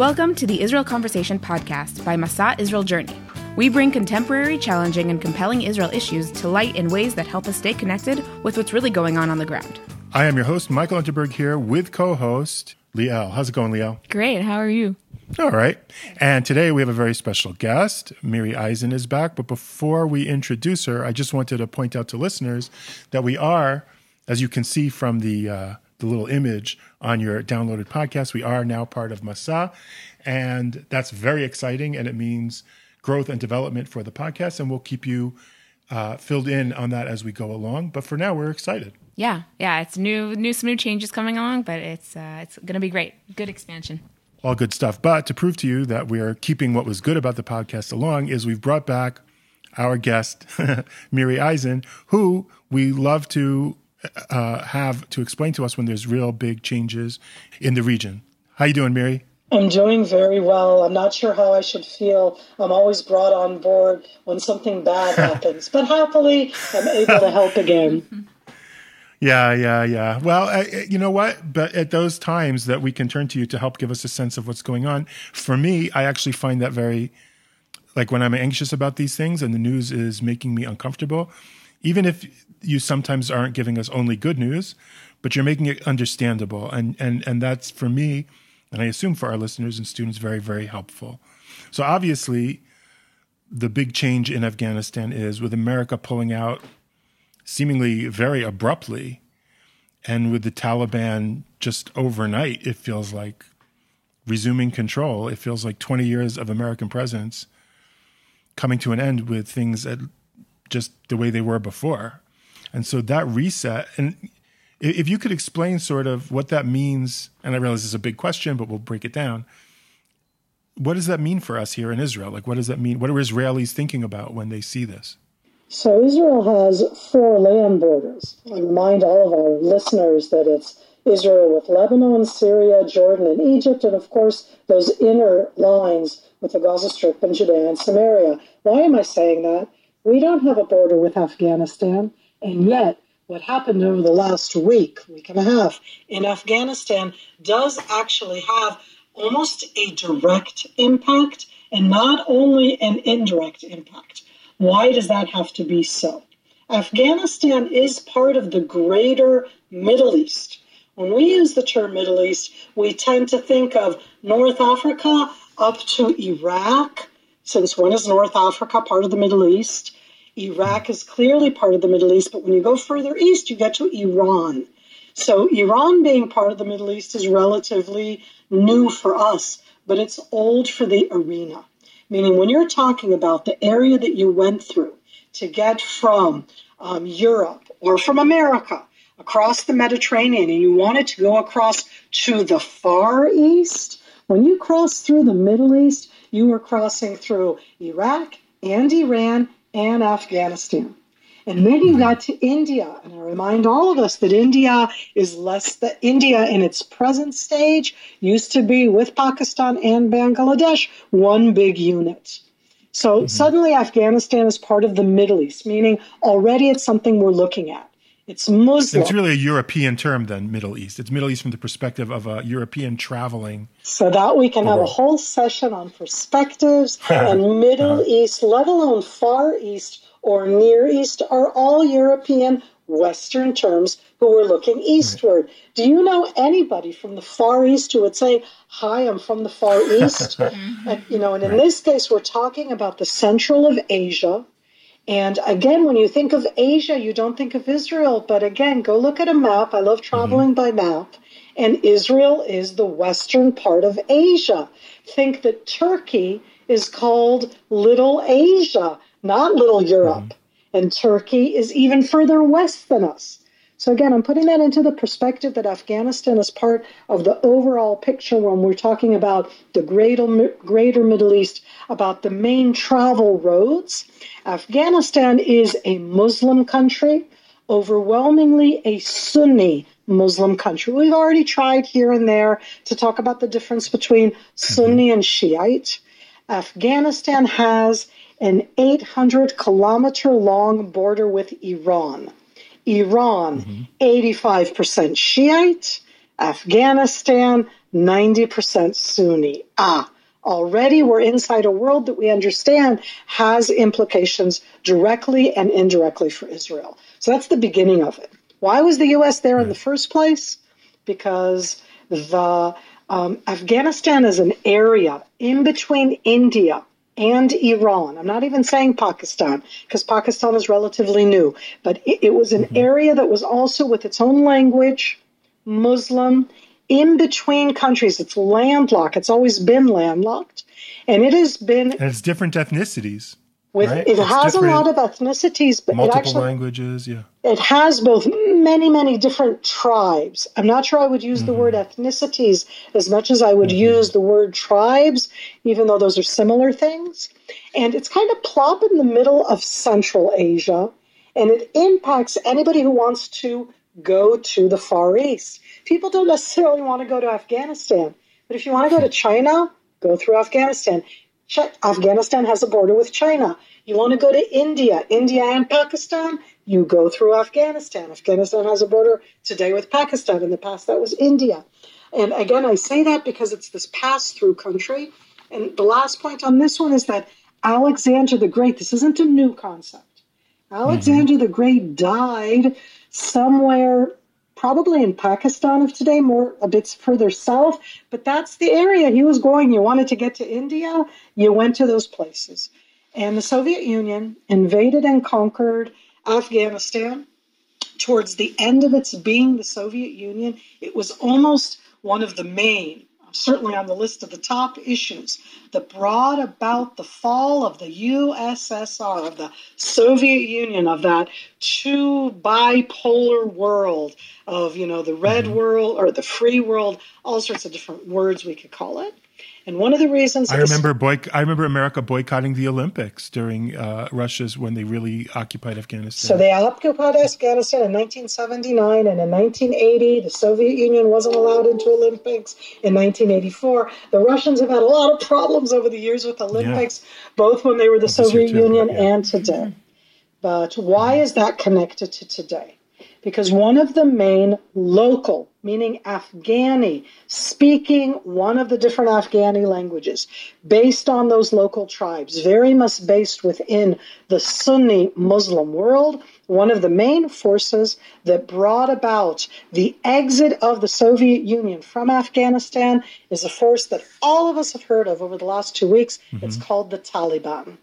Welcome to the Israel Conversation podcast by Masa Israel Journey. We bring contemporary, challenging, and compelling Israel issues to light in ways that help us stay connected with what's really going on on the ground. I am your host, Michael Unterberg, here with co host Liel. How's it going, Liel? Great. How are you? All right. And today we have a very special guest. Miri Eisen is back. But before we introduce her, I just wanted to point out to listeners that we are, as you can see from the, uh, the little image on your downloaded podcast. We are now part of Masa, and that's very exciting, and it means growth and development for the podcast, and we'll keep you uh, filled in on that as we go along. But for now, we're excited. Yeah, yeah, it's new, new, some new changes coming along, but it's uh, it's going to be great. Good expansion. All good stuff. But to prove to you that we are keeping what was good about the podcast along, is we've brought back our guest, Miri Eisen, who we love to uh, have to explain to us when there's real big changes in the region. How you doing, Miri? I'm doing very well. I'm not sure how I should feel. I'm always brought on board when something bad happens, but happily, I'm able to help again. Yeah, yeah, yeah. Well, uh, you know what? But at those times that we can turn to you to help give us a sense of what's going on, for me, I actually find that very, like when I'm anxious about these things and the news is making me uncomfortable, even if you sometimes aren't giving us only good news, but you're making it understandable. And, and, and that's for me, and I assume for our listeners and students, very, very helpful. So obviously, the big change in Afghanistan is with America pulling out seemingly very abruptly, and with the Taliban just overnight, it feels like resuming control. It feels like 20 years of American presence coming to an end with things at just the way they were before. And so that reset, and if you could explain sort of what that means, and I realize this is a big question, but we'll break it down. What does that mean for us here in Israel? Like, what does that mean? What are Israelis thinking about when they see this? So, Israel has four land borders. I remind all of our listeners that it's Israel with Lebanon, Syria, Jordan, and Egypt, and of course, those inner lines with the Gaza Strip and Judea and Samaria. Why am I saying that? We don't have a border with Afghanistan. And yet, what happened over the last week, week and a half in Afghanistan does actually have almost a direct impact and not only an indirect impact. Why does that have to be so? Afghanistan is part of the greater Middle East. When we use the term Middle East, we tend to think of North Africa up to Iraq, since when is North Africa part of the Middle East? Iraq is clearly part of the Middle East, but when you go further east, you get to Iran. So, Iran being part of the Middle East is relatively new for us, but it's old for the arena. Meaning, when you're talking about the area that you went through to get from um, Europe or from America across the Mediterranean, and you wanted to go across to the Far East, when you cross through the Middle East, you were crossing through Iraq and Iran and Afghanistan. And then you got to India. And I remind all of us that India is less than India in its present stage used to be with Pakistan and Bangladesh one big unit. So mm-hmm. suddenly Afghanistan is part of the Middle East, meaning already it's something we're looking at. It's Muslim. It's really a European term than Middle East. It's Middle East from the perspective of a European traveling. So that we can have a whole session on perspectives and Middle uh-huh. East, let alone Far East or Near East, are all European Western terms who are looking eastward. Right. Do you know anybody from the Far East who would say, Hi, I'm from the Far East? and, you know, and in right. this case, we're talking about the central of Asia and again, when you think of Asia, you don't think of Israel. But again, go look at a map. I love traveling mm-hmm. by map. And Israel is the western part of Asia. Think that Turkey is called Little Asia, not Little Europe. Mm-hmm. And Turkey is even further west than us. So again, I'm putting that into the perspective that Afghanistan is part of the overall picture when we're talking about the greater, greater Middle East, about the main travel roads. Afghanistan is a Muslim country, overwhelmingly a Sunni Muslim country. We've already tried here and there to talk about the difference between mm-hmm. Sunni and Shiite. Afghanistan has an 800 kilometer long border with Iran. Iran, mm-hmm. 85% Shiite, Afghanistan, 90% Sunni. Ah, already we're inside a world that we understand has implications directly and indirectly for Israel. So that's the beginning of it. Why was the U.S. there in the first place? Because the um, Afghanistan is an area in between India and Iran. I'm not even saying Pakistan because Pakistan is relatively new, but it, it was an mm-hmm. area that was also with its own language, Muslim, in between countries. It's landlocked. It's always been landlocked. And it has been. And it's different ethnicities. With, right? It it's has a lot of ethnicities, but multiple it actually, languages. Yeah, it has both many, many different tribes. I'm not sure I would use mm-hmm. the word mm-hmm. ethnicities as much as I would mm-hmm. use the word tribes, even though those are similar things. And it's kind of plop in the middle of Central Asia, and it impacts anybody who wants to go to the Far East. People don't necessarily want to go to Afghanistan, but if you want to go to China, go through Afghanistan. Afghanistan has a border with China. You want to go to India, India and Pakistan, you go through Afghanistan. Afghanistan has a border today with Pakistan. In the past, that was India. And again, I say that because it's this pass through country. And the last point on this one is that Alexander the Great, this isn't a new concept. Alexander mm-hmm. the Great died somewhere probably in Pakistan of today, more a bit further south, but that's the area he was going. You wanted to get to India, you went to those places. And the Soviet Union invaded and conquered Afghanistan. Towards the end of its being the Soviet Union, it was almost one of the main certainly on the list of the top issues that brought about the fall of the USSR, of the Soviet Union, of that two bipolar world of, you know, the red mm-hmm. world or the free world, all sorts of different words we could call it. And one of the reasons I remember boy, I remember America boycotting the Olympics during uh, Russia's when they really occupied Afghanistan. So they occupied Afghanistan in 1979, and in 1980, the Soviet Union wasn't allowed into Olympics. In 1984, the Russians have had a lot of problems over the years with Olympics, yeah. both when they were the Soviet Union yeah. and today. But why is that connected to today? Because one of the main local, meaning Afghani, speaking one of the different Afghani languages, based on those local tribes, very much based within the Sunni Muslim world, one of the main forces that brought about the exit of the Soviet Union from Afghanistan is a force that all of us have heard of over the last two weeks. Mm-hmm. It's called the Taliban.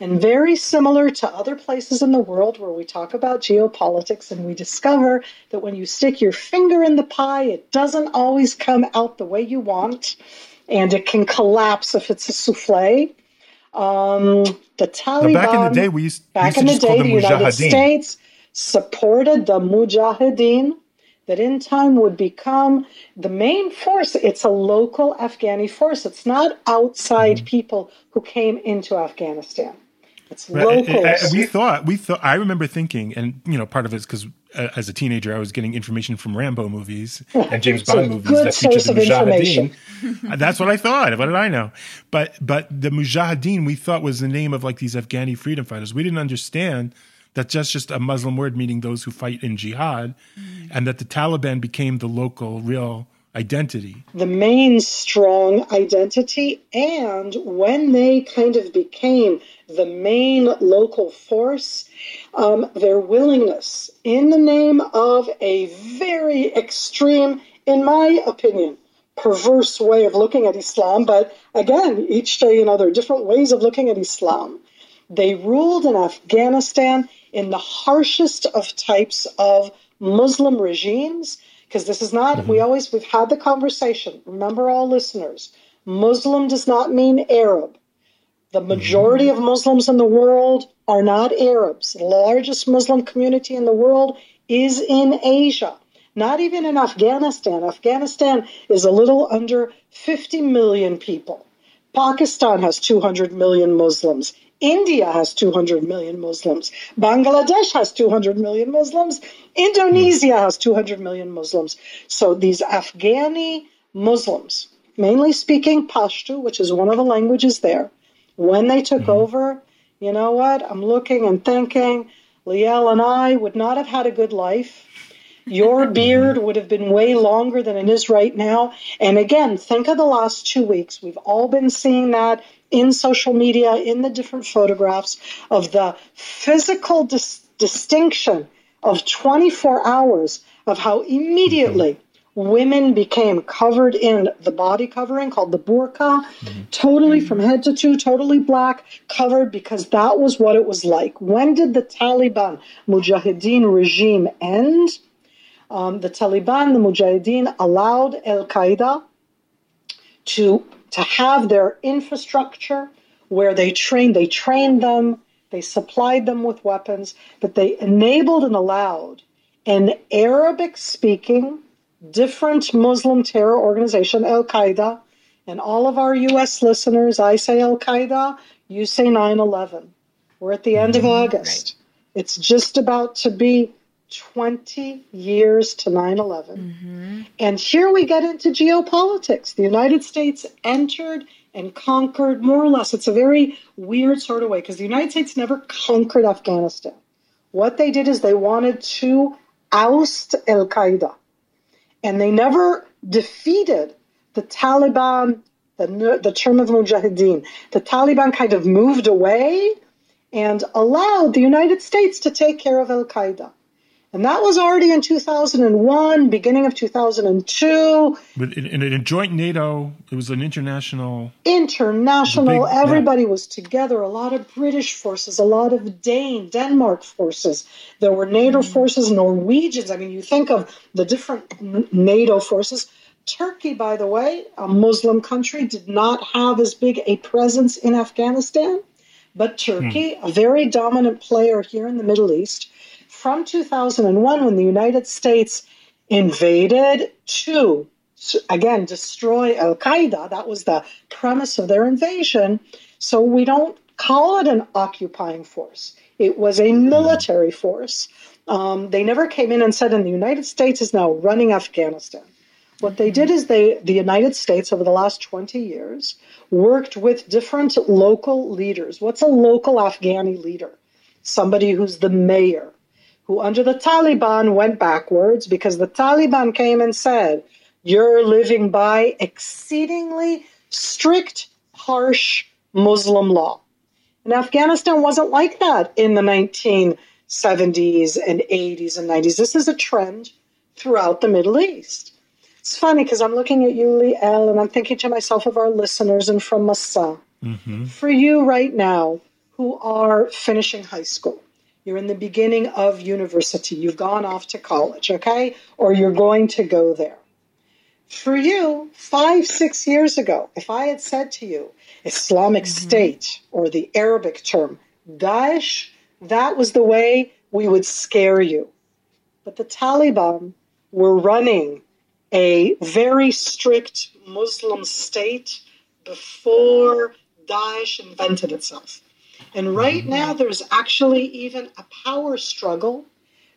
And very similar to other places in the world where we talk about geopolitics and we discover that when you stick your finger in the pie, it doesn't always come out the way you want and it can collapse if it's a souffle. Um, the Taliban, now back in the day, we used, back used in the day, the United States supported the Mujahideen that in time would become the main force. It's a local Afghani force. It's not outside mm-hmm. people who came into Afghanistan. It's local. we thought we thought. I remember thinking, and you know, part of it's because uh, as a teenager, I was getting information from Rambo movies and James Bond movies that featured the Mujahideen. That's what I thought. What did I know? But but the Mujahideen we thought was the name of like these Afghani freedom fighters. We didn't understand that that's just a Muslim word meaning those who fight in jihad, mm. and that the Taliban became the local real identity. The main strong identity, and when they kind of became the main local force, um, their willingness, in the name of a very extreme, in my opinion, perverse way of looking at Islam, but again, each day, you know, there are different ways of looking at Islam. They ruled in Afghanistan in the harshest of types of Muslim regimes because this is not mm-hmm. we always we've had the conversation remember all listeners muslim does not mean arab the mm-hmm. majority mm-hmm. of muslims in the world are not arabs the largest muslim community in the world is in asia not even in afghanistan afghanistan is a little under 50 million people pakistan has 200 million muslims India has 200 million Muslims. Bangladesh has 200 million Muslims. Indonesia has 200 million Muslims. So these Afghani Muslims, mainly speaking Pashto, which is one of the languages there, when they took mm-hmm. over, you know what? I'm looking and thinking, Liel and I would not have had a good life Your beard would have been way longer than it is right now. And again, think of the last two weeks. We've all been seeing that in social media, in the different photographs of the physical dis- distinction of 24 hours of how immediately women became covered in the body covering called the burqa, mm-hmm. totally from head to toe, totally black, covered because that was what it was like. When did the Taliban Mujahideen regime end? Um, the Taliban, the Mujahideen, allowed Al Qaeda to to have their infrastructure where they trained. They trained them. They supplied them with weapons, but they enabled and allowed an Arabic speaking different Muslim terror organization, Al Qaeda, and all of our U.S. listeners, I say Al Qaeda, you say 9 11. We're at the end of mm-hmm. August. Right. It's just about to be 20 years to 9 11. Mm-hmm. And here we get into geopolitics. The United States entered and conquered more or less. It's a very weird sort of way because the United States never conquered Afghanistan. What they did is they wanted to oust Al Qaeda and they never defeated the Taliban, the, the term of Mujahideen. The Taliban kind of moved away and allowed the United States to take care of Al Qaeda. And that was already in 2001, beginning of 2002. But in, in a joint NATO, it was an international. International. Big, everybody yeah. was together. A lot of British forces, a lot of Dane, Denmark forces. There were NATO mm-hmm. forces, Norwegians. I mean, you think of the different NATO forces. Turkey, by the way, a Muslim country, did not have as big a presence in Afghanistan. But Turkey, hmm. a very dominant player here in the Middle East, from 2001 when the United States invaded to, again, destroy Al Qaeda. That was the premise of their invasion. So we don't call it an occupying force, it was a military force. Um, they never came in and said, and the United States is now running Afghanistan. What they did is they, the United States, over the last 20 years, worked with different local leaders. What's a local Afghani leader? Somebody who's the mayor, who under the Taliban went backwards because the Taliban came and said, You're living by exceedingly strict, harsh Muslim law. And Afghanistan wasn't like that in the 1970s and 80s and 90s. This is a trend throughout the Middle East. It's funny because I'm looking at you, Liel, and I'm thinking to myself of our listeners and from Masa. Mm-hmm. For you right now, who are finishing high school, you're in the beginning of university. You've gone off to college, okay? Or you're going to go there. For you, five, six years ago, if I had said to you Islamic mm-hmm. State or the Arabic term Daesh, that was the way we would scare you. But the Taliban were running a very strict Muslim state before Daesh invented itself. And right mm-hmm. now, there's actually even a power struggle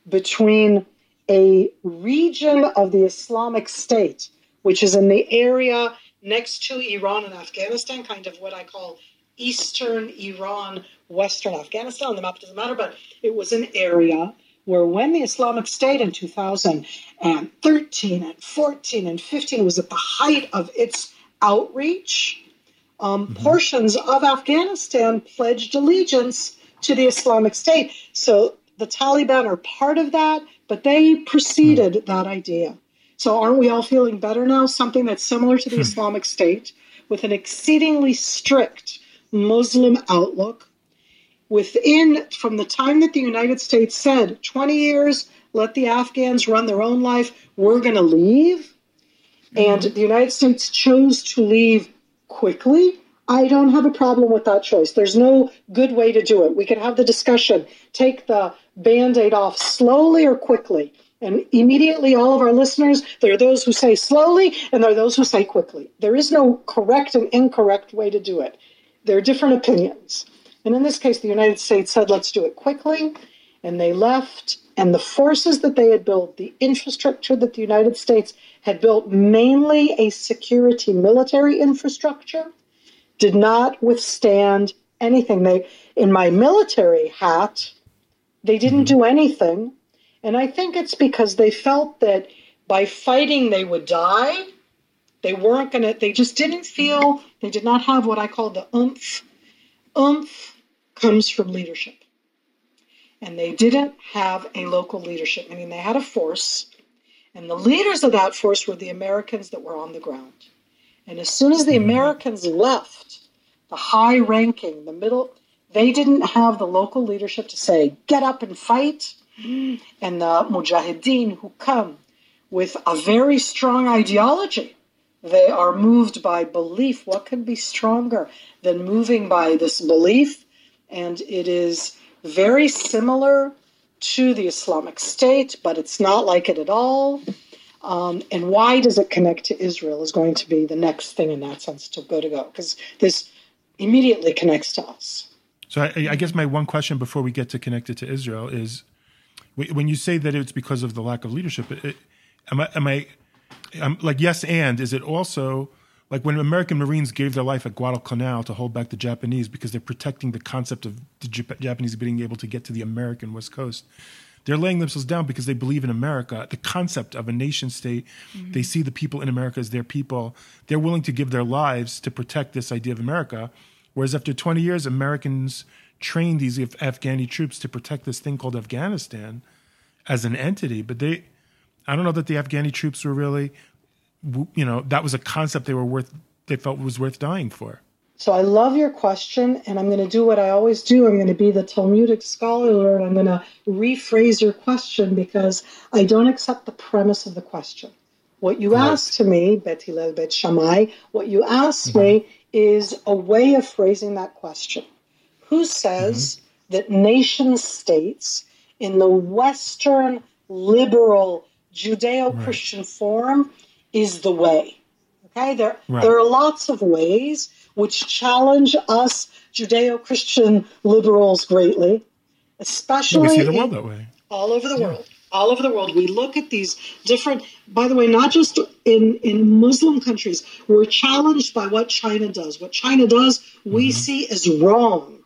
between a region of the Islamic State, which is in the area next to Iran and Afghanistan, kind of what I call Eastern Iran, Western Afghanistan. The map doesn't matter, but it was an area where when the Islamic State in 2013 and 14 and 15 was at the height of its outreach, um, mm-hmm. portions of Afghanistan pledged allegiance to the Islamic State. So the Taliban are part of that, but they preceded mm-hmm. that idea. So aren't we all feeling better now? Something that's similar to the hmm. Islamic State with an exceedingly strict Muslim outlook. Within, from the time that the United States said 20 years, let the Afghans run their own life, we're going to leave. Mm-hmm. And the United States chose to leave quickly, I don't have a problem with that choice. There's no good way to do it. We could have the discussion, take the band aid off slowly or quickly. And immediately, all of our listeners, there are those who say slowly and there are those who say quickly. There is no correct and incorrect way to do it. There are different opinions. And in this case, the United States said, let's do it quickly. And they left. And the forces that they had built, the infrastructure that the United States had built mainly a security military infrastructure, did not withstand anything. They, in my military hat, they didn't mm-hmm. do anything. And I think it's because they felt that by fighting they would die. They weren't going to, they just didn't feel, they did not have what I call the oomph. Oomph comes from leadership. And they didn't have a local leadership, meaning they had a force. And the leaders of that force were the Americans that were on the ground. And as soon as the mm-hmm. Americans left, the high ranking, the middle, they didn't have the local leadership to say, get up and fight. Mm-hmm. And the mujahideen who come with a very strong ideology, they are moved by belief. What can be stronger than moving by this belief? And it is very similar to the Islamic State, but it's not like it at all. Um, and why does it connect to Israel is going to be the next thing in that sense to go to go because this immediately connects to us. So I, I, guess my one question before we get to connect it to Israel is, when you say that it's because of the lack of leadership, it, am I, am I, I'm like yes, and is it also like when American Marines gave their life at Guadalcanal to hold back the Japanese because they're protecting the concept of the Japanese being able to get to the American West Coast. They're laying themselves down because they believe in America, the concept of a nation state. Mm-hmm. They see the people in America as their people. They're willing to give their lives to protect this idea of America. Whereas after 20 years, Americans trained these Afghani troops to protect this thing called Afghanistan as an entity. But they, I don't know that the Afghani troops were really you know that was a concept they were worth they felt was worth dying for so i love your question and i'm going to do what i always do i'm going to be the talmudic scholar and i'm going to rephrase your question because i don't accept the premise of the question what you right. asked to me bet hillel bet shammai what you asked mm-hmm. me is a way of phrasing that question who says mm-hmm. that nation states in the western liberal judeo-christian right. form is the way. Okay, there right. there are lots of ways which challenge us Judeo-Christian liberals greatly, especially we see the world that way. all over the yeah. world. All over the world, we look at these different. By the way, not just in in Muslim countries, we're challenged by what China does. What China does, we mm-hmm. see as wrong.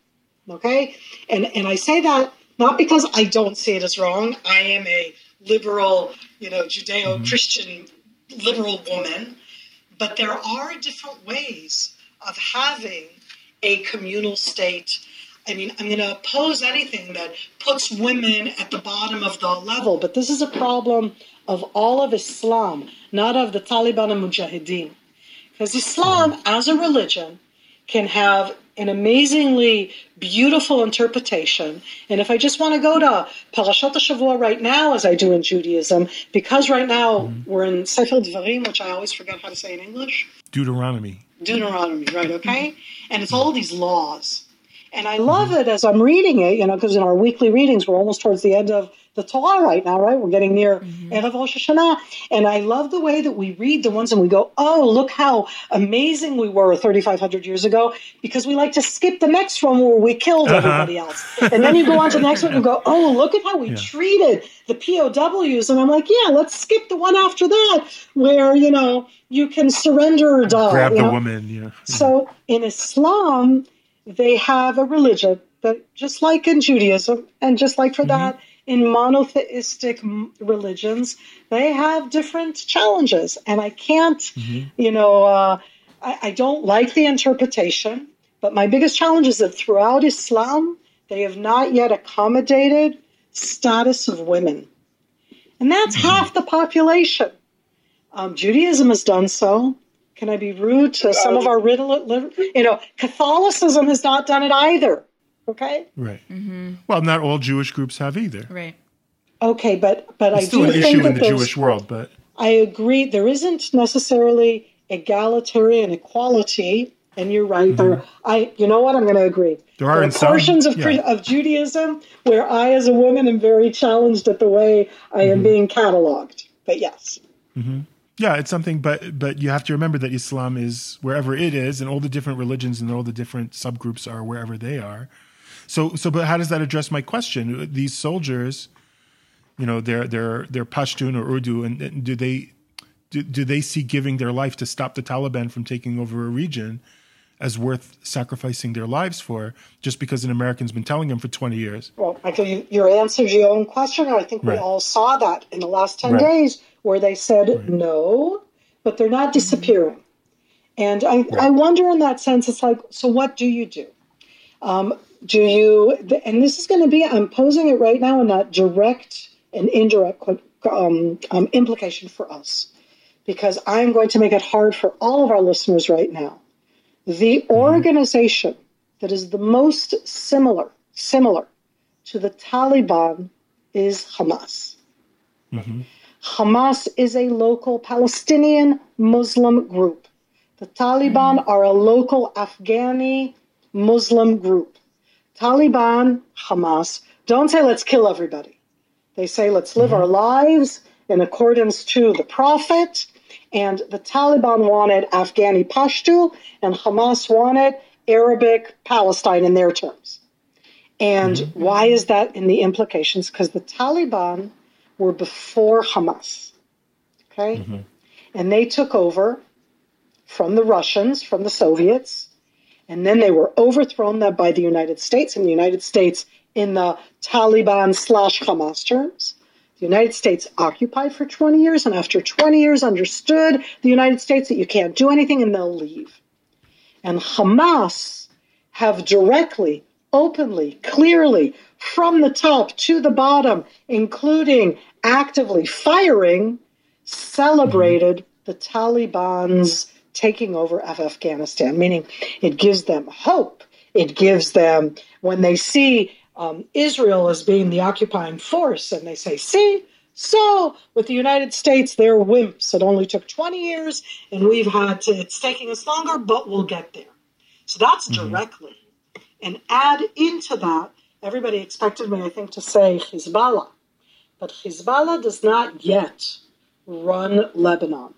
Okay, and and I say that not because I don't see it as wrong. I am a liberal, you know, Judeo-Christian mm-hmm liberal woman, but there are different ways of having a communal state. I mean, I'm going to oppose anything that puts women at the bottom of the level, but this is a problem of all of Islam, not of the Taliban and Mujahideen. Because Islam, as a religion, can have an amazingly beautiful interpretation. And if I just want to go to Parashat Shavua right now, as I do in Judaism, because right now mm-hmm. we're in Sefer Dvarim, which I always forget how to say in English. Deuteronomy. Deuteronomy, right? Okay, and it's all these laws, and I love mm-hmm. it as I'm reading it. You know, because in our weekly readings, we're almost towards the end of the Torah right now, right? We're getting near mm-hmm. Erev Rosh Hashanah. And I love the way that we read the ones and we go, oh, look how amazing we were 3,500 years ago, because we like to skip the next one where we killed uh-huh. everybody else. And then you go on to the next one and go, oh, look at how we yeah. treated the POWs. And I'm like, yeah, let's skip the one after that where, you know, you can surrender or die. Grab the know? woman, yeah. So in Islam, they have a religion that just like in Judaism, and just like for mm-hmm. that, in monotheistic religions, they have different challenges. And I can't, mm-hmm. you know, uh, I, I don't like the interpretation, but my biggest challenge is that throughout Islam, they have not yet accommodated status of women. And that's mm-hmm. half the population. Um, Judaism has done so. Can I be rude to some of our riddle? You know, Catholicism has not done it either. Okay. Right. Mm-hmm. Well, not all Jewish groups have either. Right. Okay, but but it's I still do an think issue that in the Jewish world, but I agree there isn't necessarily egalitarian equality. And you're right. Mm-hmm. There, I, you know what? I'm going to agree. There are, there are portions some, of yeah. of Judaism where I, as a woman, am very challenged at the way I am mm-hmm. being cataloged. But yes. Mm-hmm. Yeah, it's something, but but you have to remember that Islam is wherever it is, and all the different religions and all the different subgroups are wherever they are. So so, but how does that address my question? These soldiers, you know, they're they're they're Pashtun or Urdu, and, and do they do, do they see giving their life to stop the Taliban from taking over a region as worth sacrificing their lives for just because an American's been telling them for 20 years. Well, Michael, you, you answered your own question. I think we all saw that in the last 10 Right. days where they said no, but they're not disappearing. And I, I wonder in that sense, it's like, so what do you do? Um, do you, and this is going to be, I'm posing it right now in that direct and indirect um, um, implication for us, because I'm going to make it hard for all of our listeners right now. The organization that is the most similar, similar to the Taliban is Hamas. Hamas is a local Palestinian Muslim group. The Taliban are a local Afghani Muslim group. Taliban, Hamas, don't say let's kill everybody. They say let's live our mm-hmm. lives in accordance to the Prophet. And the Taliban wanted Afghani Pashto, and Hamas wanted Arabic Palestine in their terms. And mm-hmm. why is that in the implications? Because the Taliban were before Hamas. Okay? Mm-hmm. And they took over from the Russians, from the Soviets, and then they were overthrown by the United States, and the United States in the Taliban slash Hamas terms. The United States occupied for 20 years, and after 20 years, understood the United States that you can't do anything and they'll leave. And Hamas have directly, openly, clearly, from the top to the bottom, including actively firing, celebrated mm-hmm. the Taliban's taking over of Afghanistan, meaning it gives them hope. It gives them, when they see um, Israel as being the occupying force, and they say, see, so with the United States, they're wimps. It only took 20 years, and we've had to, it's taking us longer, but we'll get there. So that's directly. And add into that, everybody expected me, I think, to say Hezbollah. But Hezbollah does not yet run Lebanon.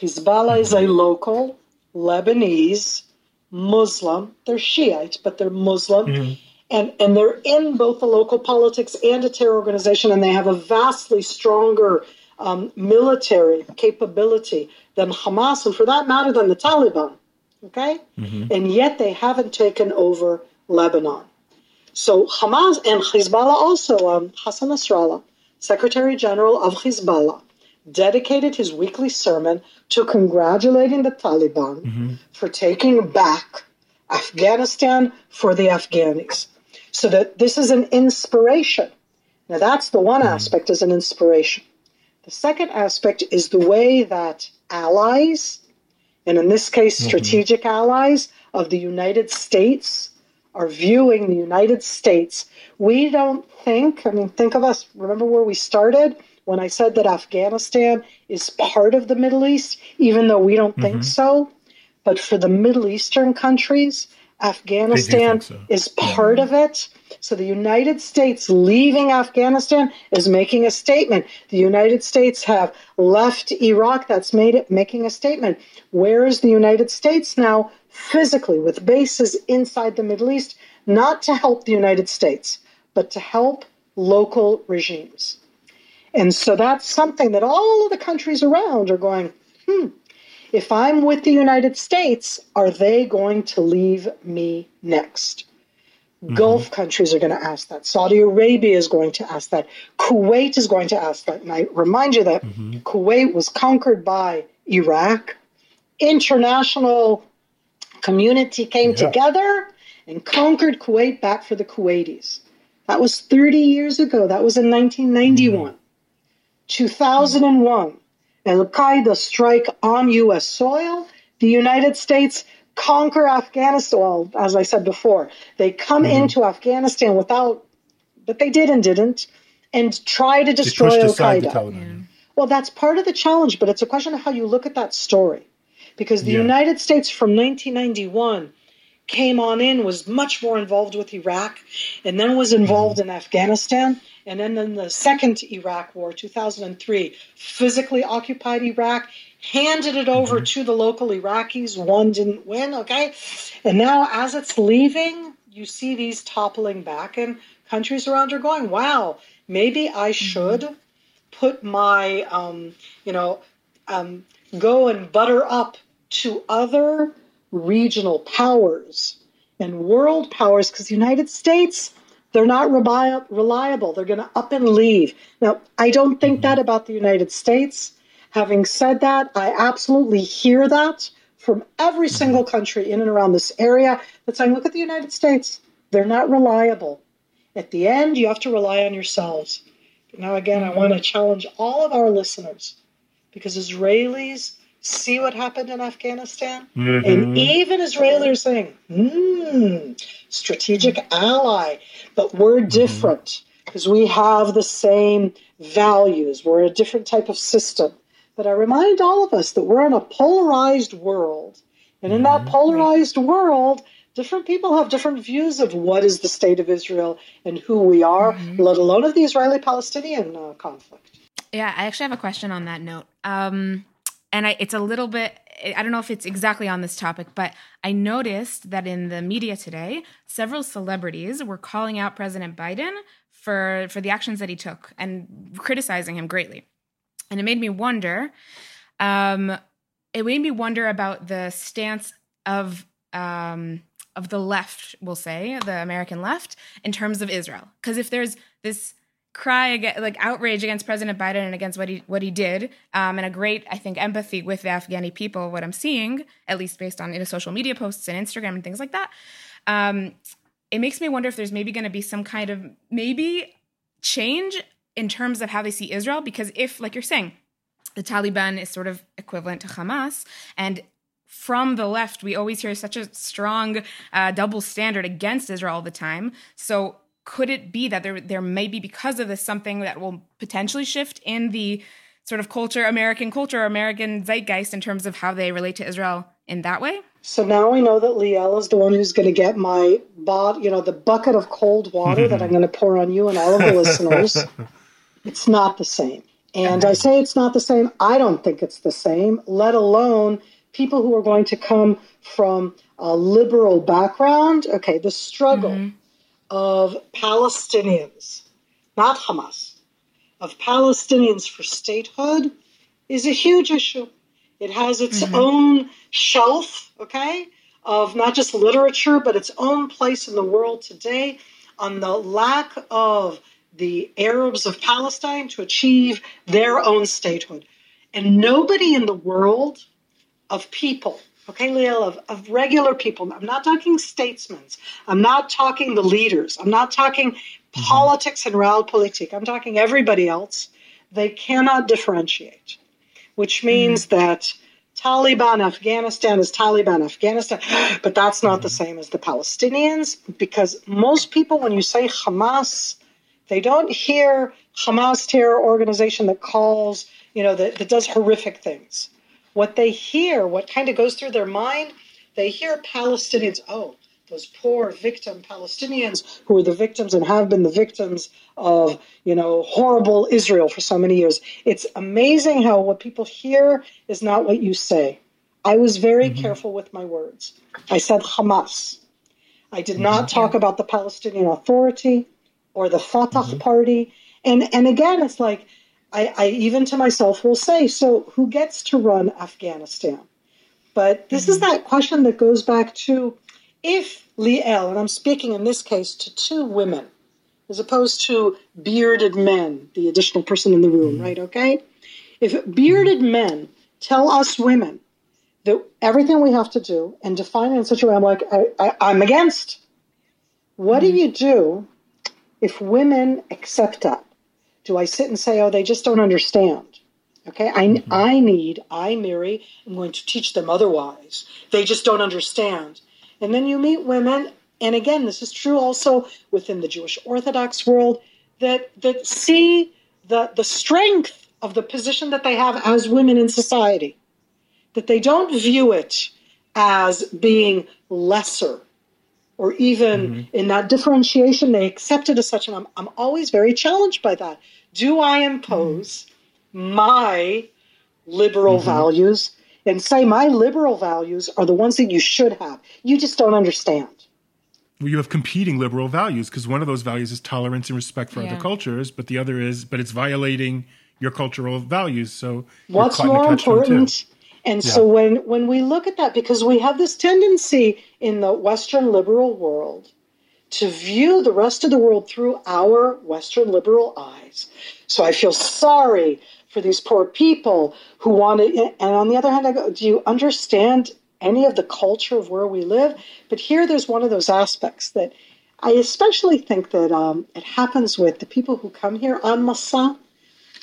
Hezbollah is a local Lebanese Muslim. They're Shiite, but they're Muslim. And, and they're in both the local politics and a terror organization, and they have a vastly stronger um, military capability than Hamas, and for that matter, than the Taliban. Okay? And yet they haven't taken over Lebanon. So Hamas and Hezbollah also, um, Hassan Nasrallah, Secretary General of Hezbollah, dedicated his weekly sermon to congratulating the Taliban mm-hmm. for taking back Afghanistan for the Afghanis. So that this is an inspiration. Now that's the one mm-hmm. aspect is an inspiration. The second aspect is the way that allies, and in this case mm-hmm. strategic allies of the United States, are viewing the United States. We don't think, I mean, think of us, remember where we started when I said that Afghanistan is part of the Middle East, even though we don't think so. But for the Middle Eastern countries, Afghanistan so. is part of it. So the United States leaving Afghanistan is making a statement. The United States have left Iraq. That's made it making a statement. Where is the United States now physically with bases inside the Middle East, not to help the United States, but to help local regimes? And so that's something that all of the countries around are going, hmm, if I'm with the United States, are they going to leave me next? Gulf countries are going to ask that. Saudi Arabia is going to ask that. Kuwait is going to ask that. And I remind you that Kuwait was conquered by Iraq. International community came Yeah. together and conquered Kuwait back for the Kuwaitis. That was 30 years ago. That was in 1991. 2001, Al Qaeda strike on U.S. soil. The United States conquer Afghanistan. Well, as I said before, they come into Afghanistan without, but they did and didn't, and try to destroy Al Qaeda. Taliban. Well, that's part of the challenge, but it's a question of how you look at that story. Because the Yeah. United States from 1991 came on in, was much more involved with Iraq, and then was involved in Afghanistan. And then in the second Iraq war, 2003, physically occupied Iraq, handed it over to the local Iraqis. One didn't win, okay? And now, as it's leaving, you see these toppling back, and countries around are going, wow, maybe I should put my, um, you know, um, go and butter up to other regional powers and world powers because the United States, they're not reliable. They're going to up and leave. Now, I don't think mm-hmm. that about the United States. Having said that, I absolutely hear that from every mm-hmm. single country in and around this area that's saying, look at the United States. They're not reliable. At the end, you have to rely on yourselves. Now, again, I want to challenge all of our listeners because Israelis see what happened in Afghanistan. Mm-hmm. And even Israelis are saying, hmm, strategic ally, but we're mm-hmm. different because we have the same values. We're a different type of system. But I remind all of us that we're in a polarized world. And in that mm-hmm. polarized world, different people have different views of what is the state of Israel and who we are, mm-hmm. let alone of the Israeli Palestinian uh, conflict. Yeah, I actually have a question on that note. Um, and I, it's a little bit I don't know if it's exactly on this topic, but I noticed that in the media today, several celebrities were calling out President Biden for for the actions that he took and criticizing him greatly. And it made me wonder um it made me wonder about the stance of um of the left, we'll say, the American left in terms of Israel. Because if there's this cry like outrage against President Biden and against what he what he did, um, and a great I think empathy with the Afghani people. What I'm seeing, at least based on you know, social media posts and Instagram and things like that, um, it makes me wonder if there's maybe going to be some kind of maybe change in terms of how they see Israel. Because if, like you're saying, the Taliban is sort of equivalent to Hamas, and from the left, we always hear such a strong uh, double standard against Israel all the time. So could it be that there there may be because of this something that will potentially shift in the sort of culture, American culture, American zeitgeist in terms of how they relate to Israel in that way? So now we know that Liel is the one who's going to get my bot, you know, the bucket of cold water that I'm going to pour on you and all of the listeners. It's not the same. And I say it's not the same. I don't think it's the same, let alone people who are going to come from a liberal background. Okay, the struggle. Mm-hmm of Palestinians, not Hamas, of Palestinians for statehood is a huge issue. It has its mm-hmm. own shelf, okay, of not just literature, but its own place in the world today on the lack of the Arabs of Palestine to achieve their own statehood. And nobody in the world of people okay, Liel, of, of regular people. I'm not talking statesmen. I'm not talking the leaders. I'm not talking mm-hmm. politics and realpolitik. I'm talking everybody else. They cannot differentiate, which means mm-hmm. that Taliban Afghanistan is Taliban Afghanistan, but that's not mm-hmm. the same as the Palestinians because most people, when you say Hamas, they don't hear Hamas terror organization that calls, you know, that, that does horrific things what they hear, what kind of goes through their mind, they hear Palestinians, oh, those poor victim Palestinians who are the victims and have been the victims of, you know, horrible Israel for so many years. It's amazing how what people hear is not what you say. I was very mm-hmm. careful with my words. I said Hamas. I did not mm-hmm. talk about the Palestinian Authority or the Fatah mm-hmm. party. And and again, it's like I, I even to myself will say, so who gets to run Afghanistan? But this mm-hmm. is that question that goes back to if Liel, and I'm speaking in this case to two women, as opposed to bearded men, the additional person in the room, mm-hmm. right? Okay? If bearded men tell us women that everything we have to do and define it in such a way, I'm like, I, am against. What mm-hmm. do you do if women accept that? Do I sit and say, oh, they just don't understand? Okay, I, mm-hmm. I need, I, Miri, am going to teach them otherwise. They just don't understand. And then you meet women, and again, this is true also within the Jewish Orthodox world, that, that see the, the strength of the position that they have as women in society, that they don't view it as being lesser or even mm-hmm. in that differentiation they accept it as such and I'm, I'm always very challenged by that do i impose mm-hmm. my liberal mm-hmm. values and say my liberal values are the ones that you should have you just don't understand well, you have competing liberal values because one of those values is tolerance and respect for yeah. other cultures but the other is but it's violating your cultural values so what's more important And yeah. so when when we look at that, because we have this tendency in the Western liberal world to view the rest of the world through our Western liberal eyes. So I feel sorry for these poor people who want to. And on the other hand, I go, do you understand any of the culture of where we live? But here, there's one of those aspects that I especially think that um, it happens with the people who come here on Masa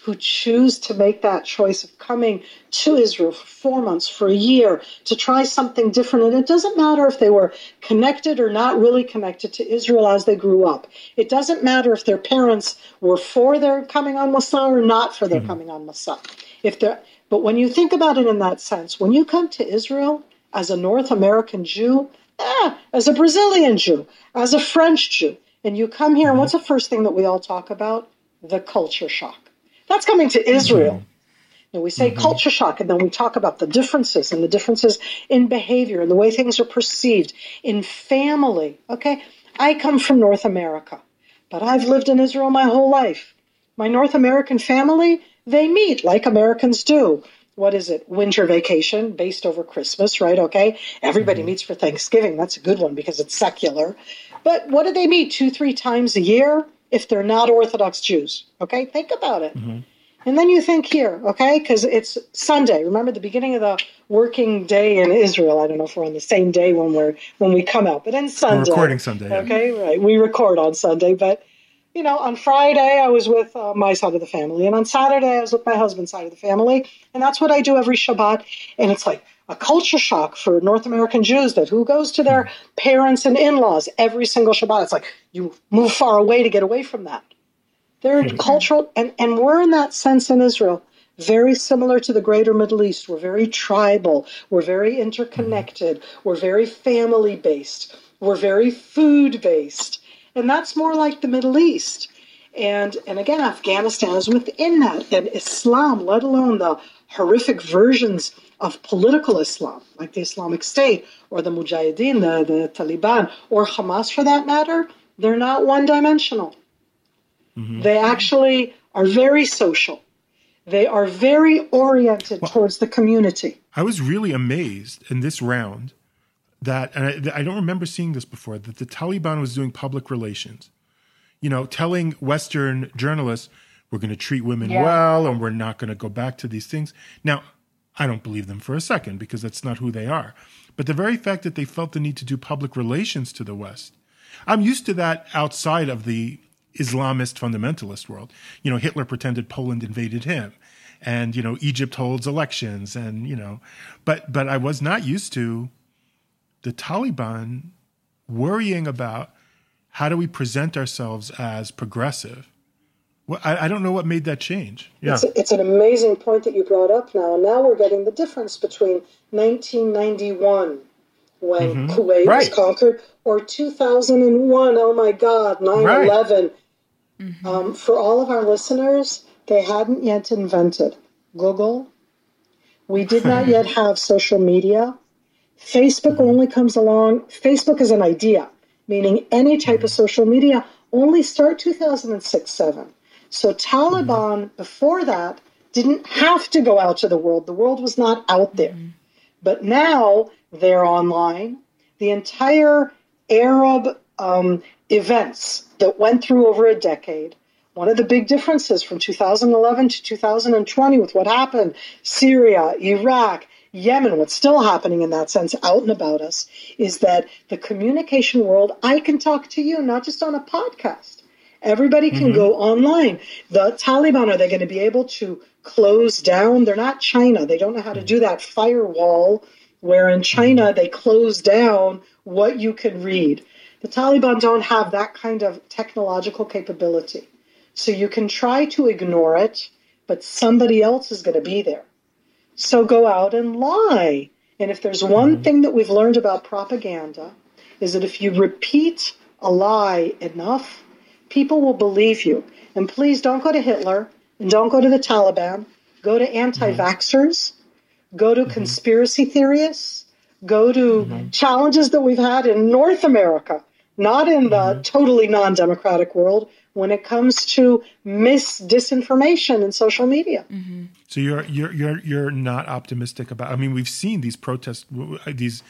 who choose to make that choice of coming to Israel for four months, for a year, to try something different. And it doesn't matter if they were connected or not really connected to Israel as they grew up. It doesn't matter if their parents were for their coming on Masa or not for their mm-hmm. coming on Masa. If they're, but when you think about it in that sense, when you come to Israel as a North American Jew, eh, as a Brazilian Jew, as a French Jew, and you come here, and what's the first thing that we all talk about? The culture shock. That's coming to Israel. Mm-hmm. And we say mm-hmm. culture shock, and then we talk about the differences and the differences in behavior and the way things are perceived in family. Okay, I come from North America, but I've lived in Israel my whole life. My North American family, they meet like Americans do. What is it? Winter vacation based over Christmas, right? Okay. Everybody mm-hmm. meets for Thanksgiving. That's a good one because it's secular. But what do they meet two, three times a year? If they're not Orthodox Jews. Okay, think about it. Mm-hmm. And then you think here, okay, because it's Sunday. Remember the beginning of the working day in Israel. I don't know if we're on the same day when we're when we come out, but then Sunday. We're recording Sunday. Okay, yeah. right. We record on Sunday, but you know, on Friday I was with uh, my side of the family, and on Saturday I was with my husband's side of the family, and that's what I do every Shabbat. And it's like a culture shock for North American Jews that who goes to their parents and in-laws every single Shabbat. It's like you move far away to get away from that. They're mm-hmm. cultural, and, and we're in that sense in Israel, very similar to the greater Middle East. We're very tribal. We're very interconnected. We're very family based. We're very food based. And that's more like the Middle East. And, and again, Afghanistan is within that. And Islam, let alone the horrific versions of political Islam, like the Islamic State or the Mujahideen, the, the Taliban, or Hamas for that matter, they're not one dimensional. Mm-hmm. They actually are very social. They are very oriented well, towards the community. I was really amazed in this round that, and I, I don't remember seeing this before, that the Taliban was doing public relations. You know, telling Western journalists, we're going to treat women yeah. well and we're not going to go back to these things. Now, I don't believe them for a second because that's not who they are. But the very fact that they felt the need to do public relations to the West, I'm used to that outside of the Islamist fundamentalist world. You know, Hitler pretended Poland invaded him and you know Egypt holds elections and you know but but I was not used to the Taliban worrying about how do we present ourselves as progressive well, I, I, don't know what made that change. Yeah. It's, it's, an amazing point that you brought up now. Now we're getting the difference between 1991, when mm-hmm. Kuwait right. was conquered, or 2001, oh my God, 9 right. 11. Mm-hmm. Um, for all of our listeners, they hadn't yet invented Google. We did not yet have social media. Facebook mm-hmm. only comes along, Facebook is an idea, meaning any type of mm-hmm. social media only start 2006 7. So Taliban mm-hmm. before that didn't have to go out to the world. The world was not out there. But now they're online. The entire Arab um, events that went through over a decade. One of the big differences from 2011 to 2020 with what happened, Syria, Iraq, Yemen, what's still happening in that sense out and about us, is that the communication world, I can talk to you not just on a podcast. Everybody can mm-hmm. go online. The Taliban, are they going to be able to close down? They're not China. They don't know how to do that firewall where in China mm-hmm. they close down what you can read. The Taliban don't have that kind of technological capability. So you can try to ignore it, but somebody else is going to be there. So go out and lie. And if there's one mm-hmm. thing that we've learned about propaganda, is that if you repeat a lie enough, people will believe you. And please don't go to Hitler and don't go to the Taliban. Go to anti vaxxers, go to mm-hmm. conspiracy theorists, go to challenges that we've had in North America, not in the totally non democratic world when it comes to mis disinformation and social media. Mm-hmm. So you're you're you're you're not optimistic about. I mean, we've seen these protests, these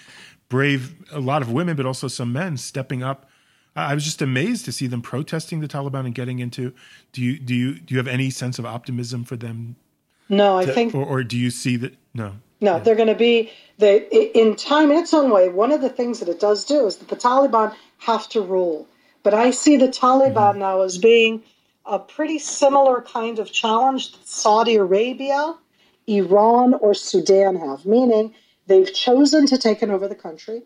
brave, a lot of women, but also some men stepping up. I was just amazed to see them protesting the Taliban and getting into. Do you do you do you have any sense of optimism for them? No, I to, think, or, or do you see that? No, no, they're going to be they in time in its own way. One of the things that it does do is that the Taliban have to rule, but I see the Taliban mm-hmm. now as being a pretty similar kind of challenge that Saudi Arabia, Iran, or Sudan have, meaning they've chosen to take over the country.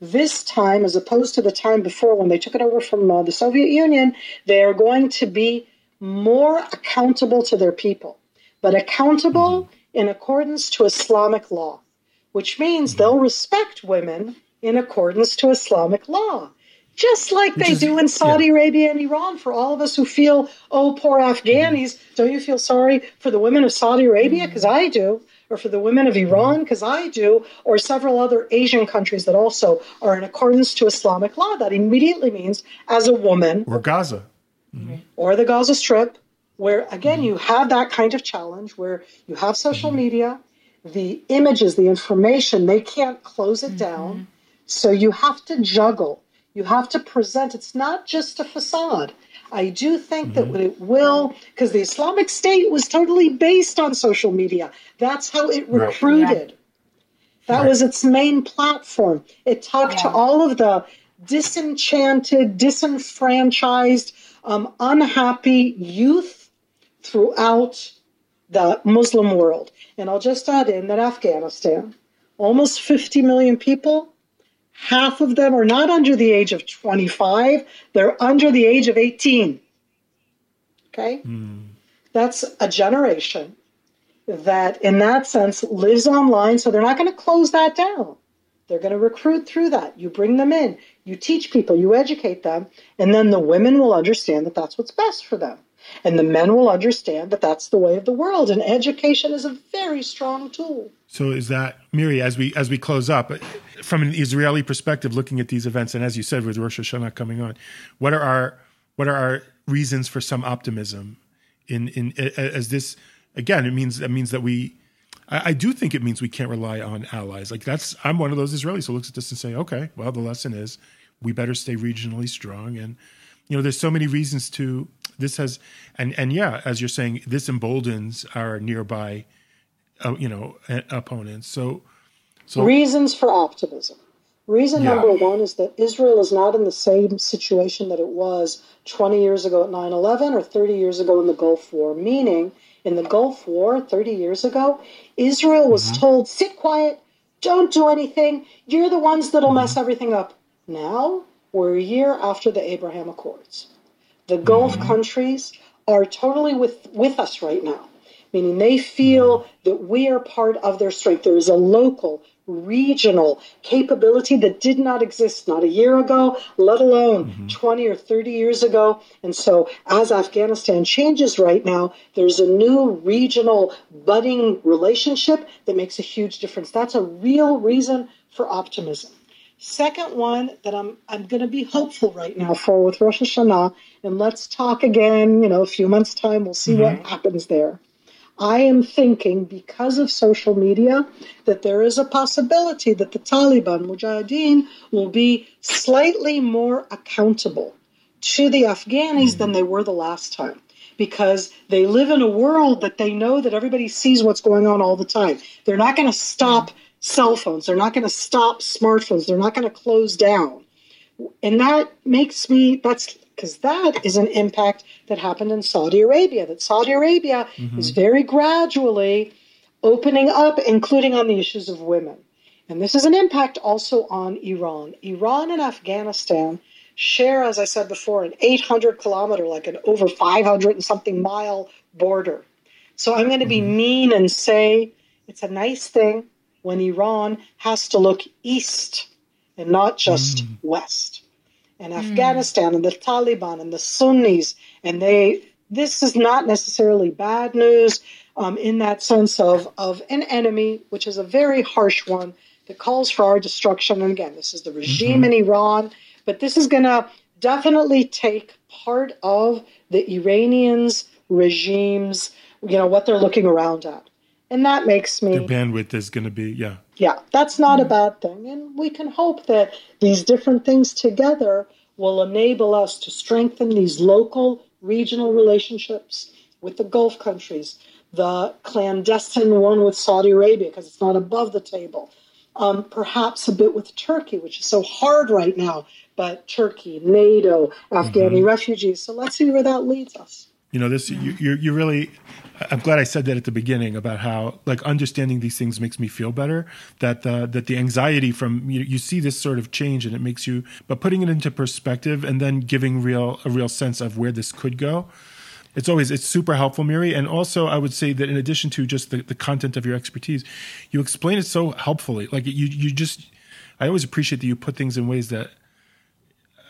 This time, as opposed to the time before when they took it over from uh, the Soviet Union, they are going to be more accountable to their people, but accountable mm-hmm. in accordance to Islamic law, which means mm-hmm. they'll respect women in accordance to Islamic law just like they is, do in Saudi yeah. Arabia and Iran. For all of us who feel, oh, poor Afghanis, mm-hmm. don't you feel sorry for the women of Saudi Arabia? Because mm-hmm. I do. Or for the women of Iran, because I do, or several other Asian countries that also are in accordance to Islamic law. That immediately means, as a woman, or Gaza, mm-hmm. or the Gaza Strip, where again you have that kind of challenge where you have social mm-hmm. media, the images, the information, they can't close it down. Mm-hmm. So you have to juggle you have to present, it's not just a facade. I do think mm-hmm. that it will, because the Islamic State was totally based on social media. That's how it recruited. Yeah. That right. was its main platform. It talked yeah. to all of the disenchanted, disenfranchised, um, unhappy youth throughout the Muslim world. And I'll just add in that Afghanistan, almost 50 million people, half of them are not under the age of 25, they're under the age of 18. Okay? Mm. That's a generation that, in that sense, lives online, so they're not going to close that down. They're going to recruit through that. You bring them in, you teach people, you educate them, and then the women will understand that that's what's best for them. And the men will understand that that's the way of the world. And education is a very strong tool. So is that Miri? As we as we close up, from an Israeli perspective, looking at these events, and as you said, with Rosh Hashanah coming on, what are our what are our reasons for some optimism? In in as this again, it means that means that we. I, I do think it means we can't rely on allies. Like that's I'm one of those Israelis who looks at this and say, okay, well, the lesson is we better stay regionally strong and you know there's so many reasons to this has and and yeah as you're saying this emboldens our nearby uh, you know opponents so so reasons for optimism reason yeah. number one is that israel is not in the same situation that it was 20 years ago at 9-11 or 30 years ago in the gulf war meaning in the gulf war 30 years ago israel was mm-hmm. told sit quiet don't do anything you're the ones that'll mm-hmm. mess everything up now we're a year after the abraham accords the Gulf mm-hmm. countries are totally with, with us right now, meaning they feel mm-hmm. that we are part of their strength. There is a local, regional capability that did not exist not a year ago, let alone mm-hmm. 20 or 30 years ago. And so, as Afghanistan changes right now, there's a new regional budding relationship that makes a huge difference. That's a real reason for optimism. Second one that I'm I'm going to be hopeful right now for with Rosh Hashanah, and let's talk again. You know, a few months time, we'll see mm-hmm. what happens there. I am thinking because of social media that there is a possibility that the Taliban Mujahideen will be slightly more accountable to the Afghanis mm-hmm. than they were the last time because they live in a world that they know that everybody sees what's going on all the time. They're not going to stop cell phones. They're not going to stop smartphones. They're not going to close down. And that makes me, that's because that is an impact that happened in Saudi Arabia, that Saudi Arabia mm-hmm. is very gradually opening up, including on the issues of women. And this is an impact also on Iran. Iran and Afghanistan share, as I said before, an 800 kilometer, like an over 500 and something mile border. So I'm going to be mm-hmm. mean and say it's a nice thing when Iran has to look east and not just mm. west. And mm. Afghanistan and the Taliban and the Sunnis, and they, this is not necessarily bad news um, in that sense of, of an enemy, which is a very harsh one that calls for our destruction. And again, this is the regime mm-hmm. in Iran, but this is going to definitely take part of the Iranians' regimes, you know, what they're looking around at. And that makes me. Their bandwidth is going to be, yeah. Yeah, that's not a bad thing. And we can hope that these different things together will enable us to strengthen these local, regional relationships with the Gulf countries, the clandestine one with Saudi Arabia, because it's not above the table, um, perhaps a bit with Turkey, which is so hard right now, but Turkey, NATO, Afghani mm-hmm. refugees. So let's see where that leads us. You know, this you, you you really. I'm glad I said that at the beginning about how like understanding these things makes me feel better. That the that the anxiety from you, you see this sort of change and it makes you, but putting it into perspective and then giving real a real sense of where this could go it's always it's super helpful miri and also i would say that in addition to just the, the content of your expertise you explain it so helpfully like you you just i always appreciate that you put things in ways that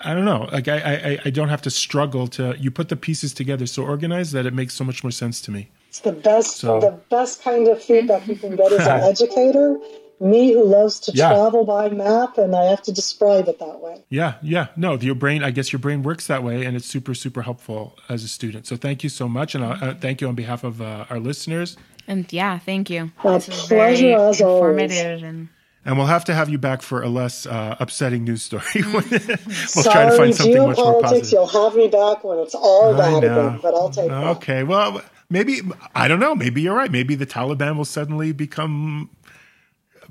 i don't know like i i, I don't have to struggle to you put the pieces together so organized that it makes so much more sense to me it's the best so, the best kind of feedback you can get as an educator me who loves to yeah. travel by map and I have to describe it that way. Yeah, yeah. No, your brain, I guess your brain works that way and it's super, super helpful as a student. So thank you so much. And uh, thank you on behalf of uh, our listeners. And yeah, thank you. A pleasure as always. And- and we'll have to have you back for a less uh, upsetting news story. we'll Sorry, try to find something much more positive. You'll have me back when it's all bad again, but I'll take it. Okay, that. well, maybe I don't know. Maybe you're right. Maybe the Taliban will suddenly become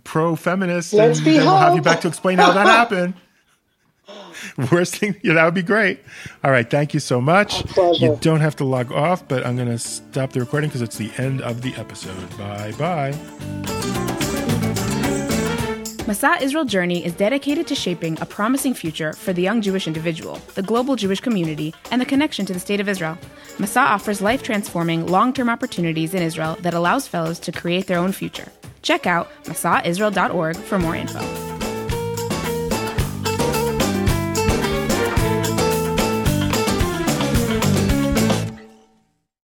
pro-feminist, Let's and then we'll have you back to explain how that happened. Worst thing, yeah, that would be great. All right, thank you so much. You don't have to log off, but I'm going to stop the recording because it's the end of the episode. Bye bye. Masa Israel Journey is dedicated to shaping a promising future for the young Jewish individual, the global Jewish community, and the connection to the State of Israel. Masa offers life transforming, long term opportunities in Israel that allows fellows to create their own future. Check out masaisrael.org for more info.